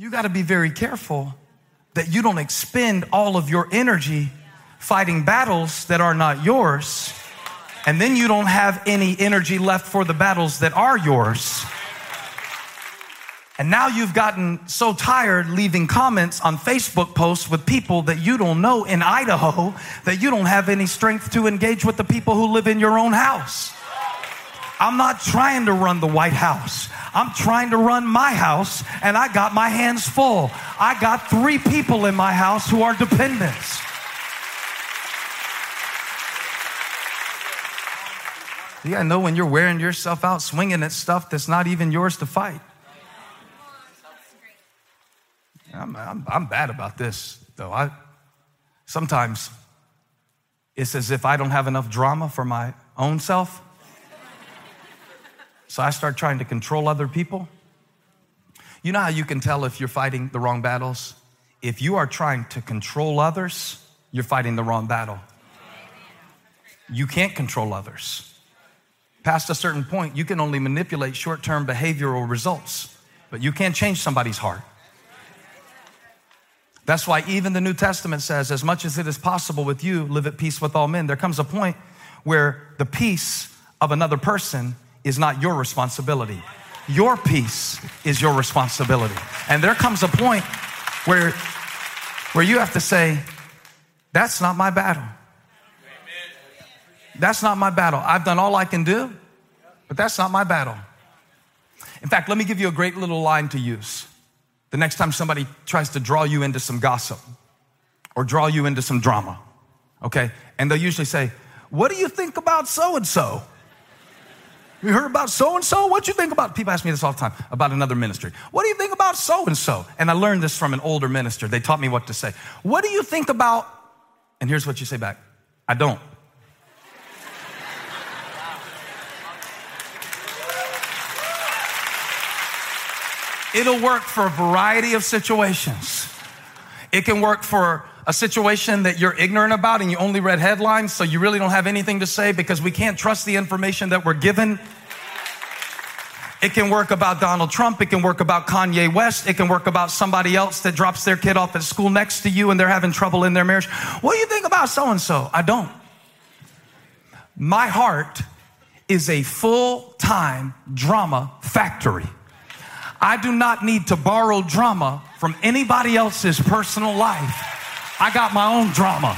you got to be very careful that you don't expend all of your energy fighting battles that are not yours, and then you don't have any energy left for the battles that are yours. And now you've gotten so tired leaving comments on Facebook posts with people that you don't know in Idaho that you don't have any strength to engage with the people who live in your own house. I'm not trying to run the White House. I'm trying to run my house and I got my hands full. I got three people in my house who are dependents. You gotta know when you're wearing yourself out swinging at stuff that's not even yours to fight. I'm, I'm, I'm bad about this, though. I, sometimes it's as if I don't have enough drama for my own self. So I start trying to control other people. You know how you can tell if you're fighting the wrong battles? If you are trying to control others, you're fighting the wrong battle. You can't control others. Past a certain point, you can only manipulate short term behavioral results, but you can't change somebody's heart. That's why even the New Testament says, as much as it is possible with you, live at peace with all men. There comes a point where the peace of another person is not your responsibility. Your peace is your responsibility. And there comes a point where, where you have to say, that's not my battle. That's not my battle. I've done all I can do, but that's not my battle. In fact, let me give you a great little line to use the next time somebody tries to draw you into some gossip or draw you into some drama, okay? And they'll usually say, What do you think about so and so? You heard about so and so? What do you think about? People ask me this all the time about another ministry. What do you think about so and so? And I learned this from an older minister. They taught me what to say. What do you think about? And here's what you say back I don't. It'll work for a variety of situations. It can work for a situation that you're ignorant about and you only read headlines, so you really don't have anything to say because we can't trust the information that we're given. It can work about Donald Trump. It can work about Kanye West. It can work about somebody else that drops their kid off at school next to you and they're having trouble in their marriage. What do you think about so and so? I don't. My heart is a full time drama factory. I do not need to borrow drama from anybody else's personal life. I got my own drama.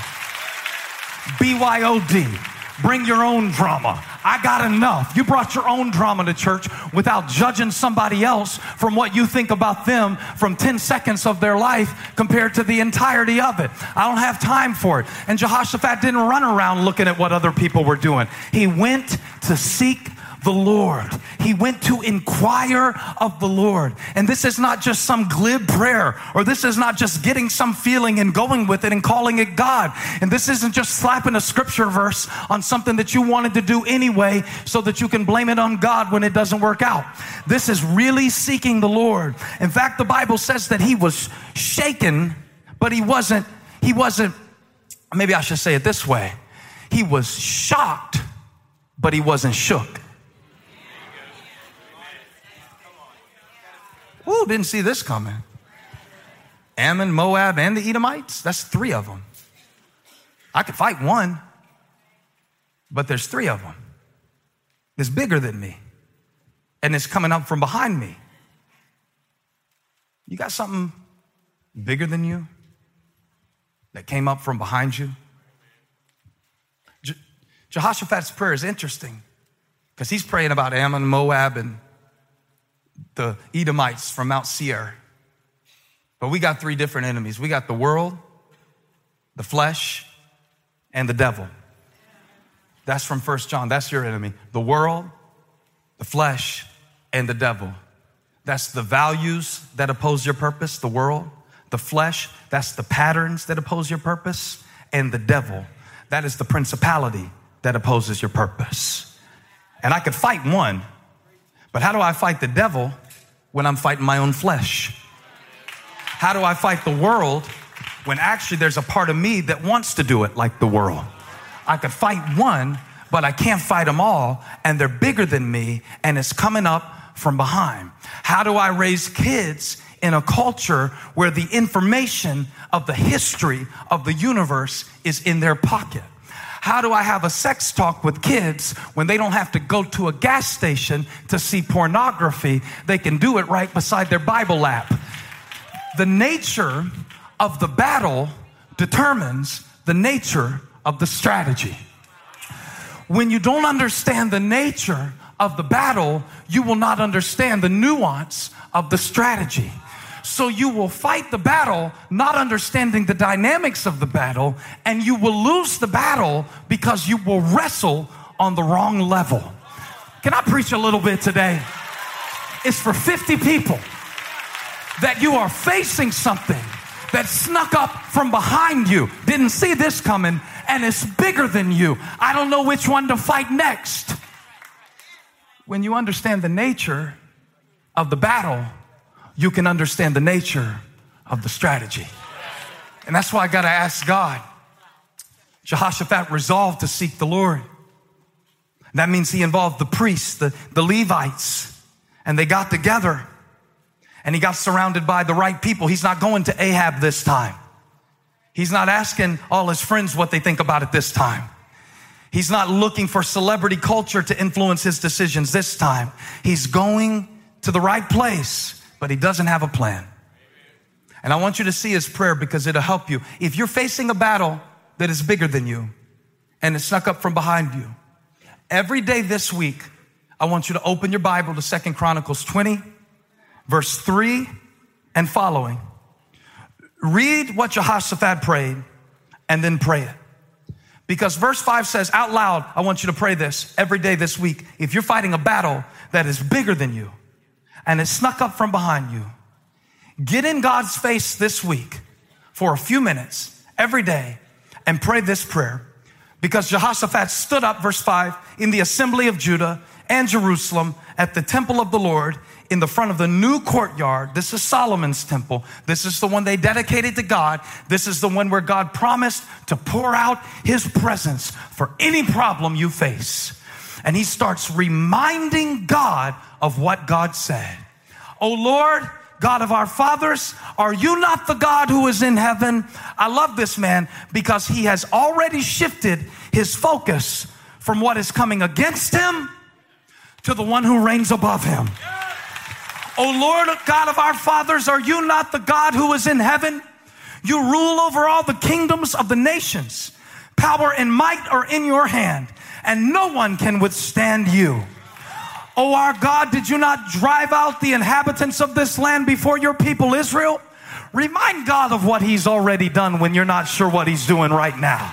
BYOD. Bring your own drama. I got enough. You brought your own drama to church without judging somebody else from what you think about them from 10 seconds of their life compared to the entirety of it. I don't have time for it. And Jehoshaphat didn't run around looking at what other people were doing. He went to seek the Lord. He went to inquire of the Lord. And this is not just some glib prayer, or this is not just getting some feeling and going with it and calling it God. And this isn't just slapping a scripture verse on something that you wanted to do anyway so that you can blame it on God when it doesn't work out. This is really seeking the Lord. In fact, the Bible says that he was shaken, but he wasn't, he wasn't, maybe I should say it this way. He was shocked, but he wasn't shook. Woo, didn't see this coming. Ammon, Moab, and the Edomites. That's three of them. I could fight one, but there's three of them. It's bigger than me, and it's coming up from behind me. You got something bigger than you that came up from behind you? Je- Jehoshaphat's prayer is interesting because he's praying about Ammon, Moab, and the Edomites from Mount Seir. But we got three different enemies we got the world, the flesh, and the devil. That's from First John. That's your enemy. The world, the flesh, and the devil. That's the values that oppose your purpose, the world, the flesh, that's the patterns that oppose your purpose, and the devil. That is the principality that opposes your purpose. And I could fight one, but how do I fight the devil when I'm fighting my own flesh? How do I fight the world when actually there's a part of me that wants to do it like the world? I could fight one, but I can't fight them all, and they're bigger than me, and it's coming up from behind. How do I raise kids in a culture where the information of the history of the universe is in their pocket. How do I have a sex talk with kids when they don't have to go to a gas station to see pornography? They can do it right beside their Bible app. The nature of the battle determines the nature of the strategy. When you don't understand the nature of the battle, you will not understand the nuance of the strategy. So you will fight the battle not understanding the dynamics of the battle, and you will lose the battle because you will wrestle on the wrong level. Can I preach a little bit today? It's for 50 people that you are facing something that snuck up from behind you, didn't see this coming, and it's bigger than you. I don't know which one to fight next. When you understand the nature of the battle, you can understand the nature of the strategy. And that's why I got to ask God. Jehoshaphat resolved to seek the Lord. That means he involved the priests, the, the Levites, and they got together and he got surrounded by the right people. He's not going to Ahab this time. He's not asking all his friends what they think about it this time. He's not looking for celebrity culture to influence his decisions this time. He's going to the right place but he doesn't have a plan. And I want you to see his prayer because it'll help you. If you're facing a battle that is bigger than you and it snuck up from behind you, every day this week, I want you to open your Bible to Second Chronicles 20, verse 3 and following. Read what Jehoshaphat prayed and then pray it. Because verse 5 says, out loud, I want you to pray this every day this week. If you're fighting a battle that is bigger than you, and it snuck up from behind you. Get in God's face this week for a few minutes every day and pray this prayer. Because Jehoshaphat stood up, verse 5, in the assembly of Judah and Jerusalem at the temple of the Lord in the front of the new courtyard. This is Solomon's temple. This is the one they dedicated to God. This is the one where God promised to pour out his presence for any problem you face. And he starts reminding God of what God said. Oh Lord, God of our fathers, are you not the God who is in heaven? I love this man because he has already shifted his focus from what is coming against him to the one who reigns above him. Oh Lord, God of our fathers, are you not the God who is in heaven? You rule over all the kingdoms of the nations. Power and might are in your hand, and no one can withstand you. Oh, our God, did you not drive out the inhabitants of this land before your people Israel? Remind God of what He's already done when you're not sure what He's doing right now.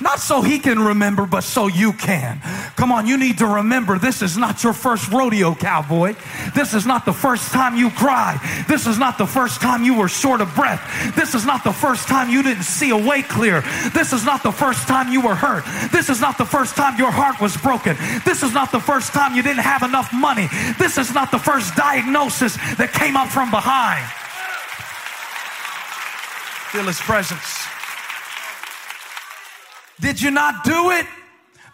Not so he can remember, but so you can. Come on, you need to remember this is not your first rodeo, cowboy. This is not the first time you cried. This is not the first time you were short of breath. This is not the first time you didn't see a way clear. This is not the first time you were hurt. This is not the first time your heart was broken. This is not the first time you didn't have enough money. This is not the first diagnosis that came up from behind. Feel his presence. Did you not do it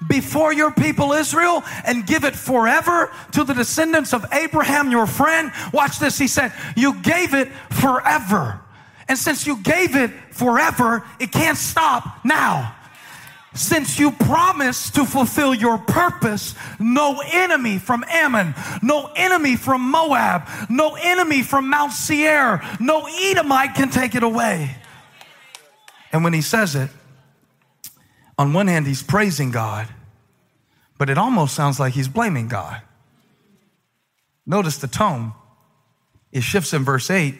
before your people Israel and give it forever to the descendants of Abraham, your friend? Watch this. He said, You gave it forever. And since you gave it forever, it can't stop now. Since you promised to fulfill your purpose, no enemy from Ammon, no enemy from Moab, no enemy from Mount Seir, no Edomite can take it away. And when he says it, on one hand, he's praising God, but it almost sounds like he's blaming God. Notice the tone. It shifts in verse 8.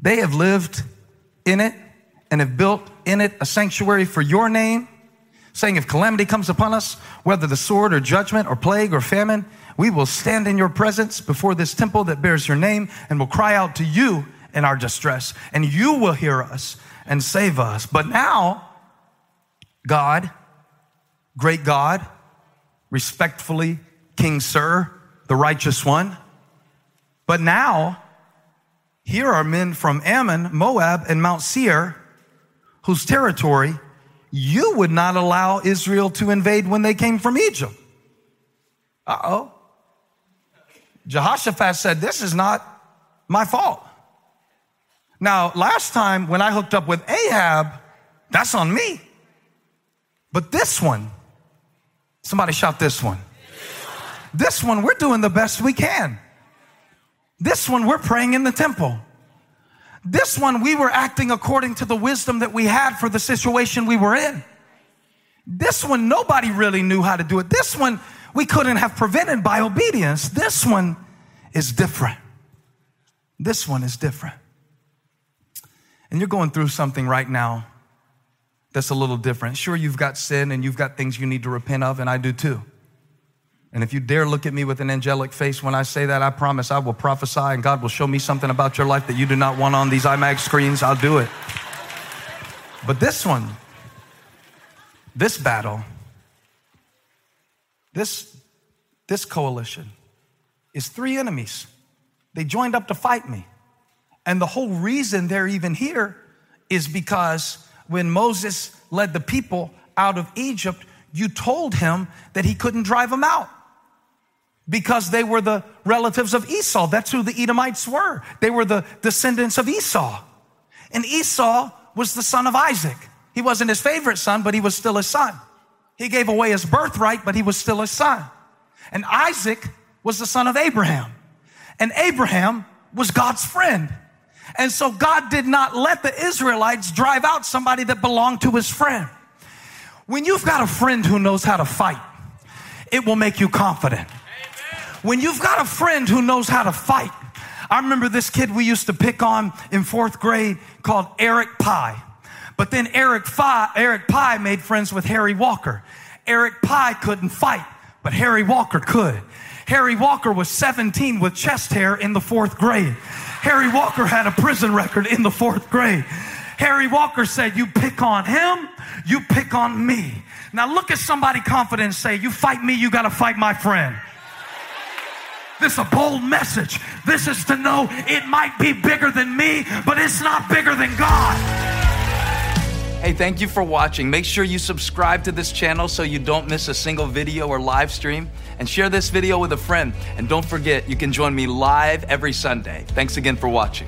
They have lived in it and have built in it a sanctuary for your name, saying, If calamity comes upon us, whether the sword or judgment or plague or famine, we will stand in your presence before this temple that bears your name and will cry out to you in our distress, and you will hear us and save us. But now, God, great God, respectfully, King Sir, the righteous one. But now, here are men from Ammon, Moab, and Mount Seir, whose territory you would not allow Israel to invade when they came from Egypt. Uh oh. Jehoshaphat said, This is not my fault. Now, last time when I hooked up with Ahab, that's on me. But this one, somebody shout this one. This one, we're doing the best we can. This one, we're praying in the temple. This one, we were acting according to the wisdom that we had for the situation we were in. This one, nobody really knew how to do it. This one, we couldn't have prevented by obedience. This one is different. This one is different. And you're going through something right now that's a little different. Sure, you've got sin and you've got things you need to repent of, and I do too. And if you dare look at me with an angelic face when I say that, I promise I will prophesy and God will show me something about your life that you do not want on these IMAX screens. I'll do it. But this one, this battle, this, this coalition is three enemies. They joined up to fight me. And the whole reason they're even here is because when Moses led the people out of Egypt, you told him that he couldn't drive them out because they were the relatives of Esau. That's who the Edomites were. They were the descendants of Esau. And Esau was the son of Isaac. He wasn't his favorite son, but he was still his son. He gave away his birthright, but he was still his son. And Isaac was the son of Abraham. And Abraham was God's friend. And so God did not let the Israelites drive out somebody that belonged to his friend. When you've got a friend who knows how to fight, it will make you confident. When you've got a friend who knows how to fight, I remember this kid we used to pick on in fourth grade called Eric Pye. But then Eric, Pye, Eric Pye made friends with Harry Walker. Eric Pye couldn't fight, but Harry Walker could. Harry Walker was 17 with chest hair in the fourth grade. Harry Walker had a prison record in the fourth grade. Harry Walker said, You pick on him, you pick on me. Now look at somebody confident and say, You fight me, you got to fight my friend. This is a bold message. This is to know it might be bigger than me, but it's not bigger than God. Hey, thank you for watching. Make sure you subscribe to this channel so you don't miss a single video or live stream. And share this video with a friend. And don't forget, you can join me live every Sunday. Thanks again for watching.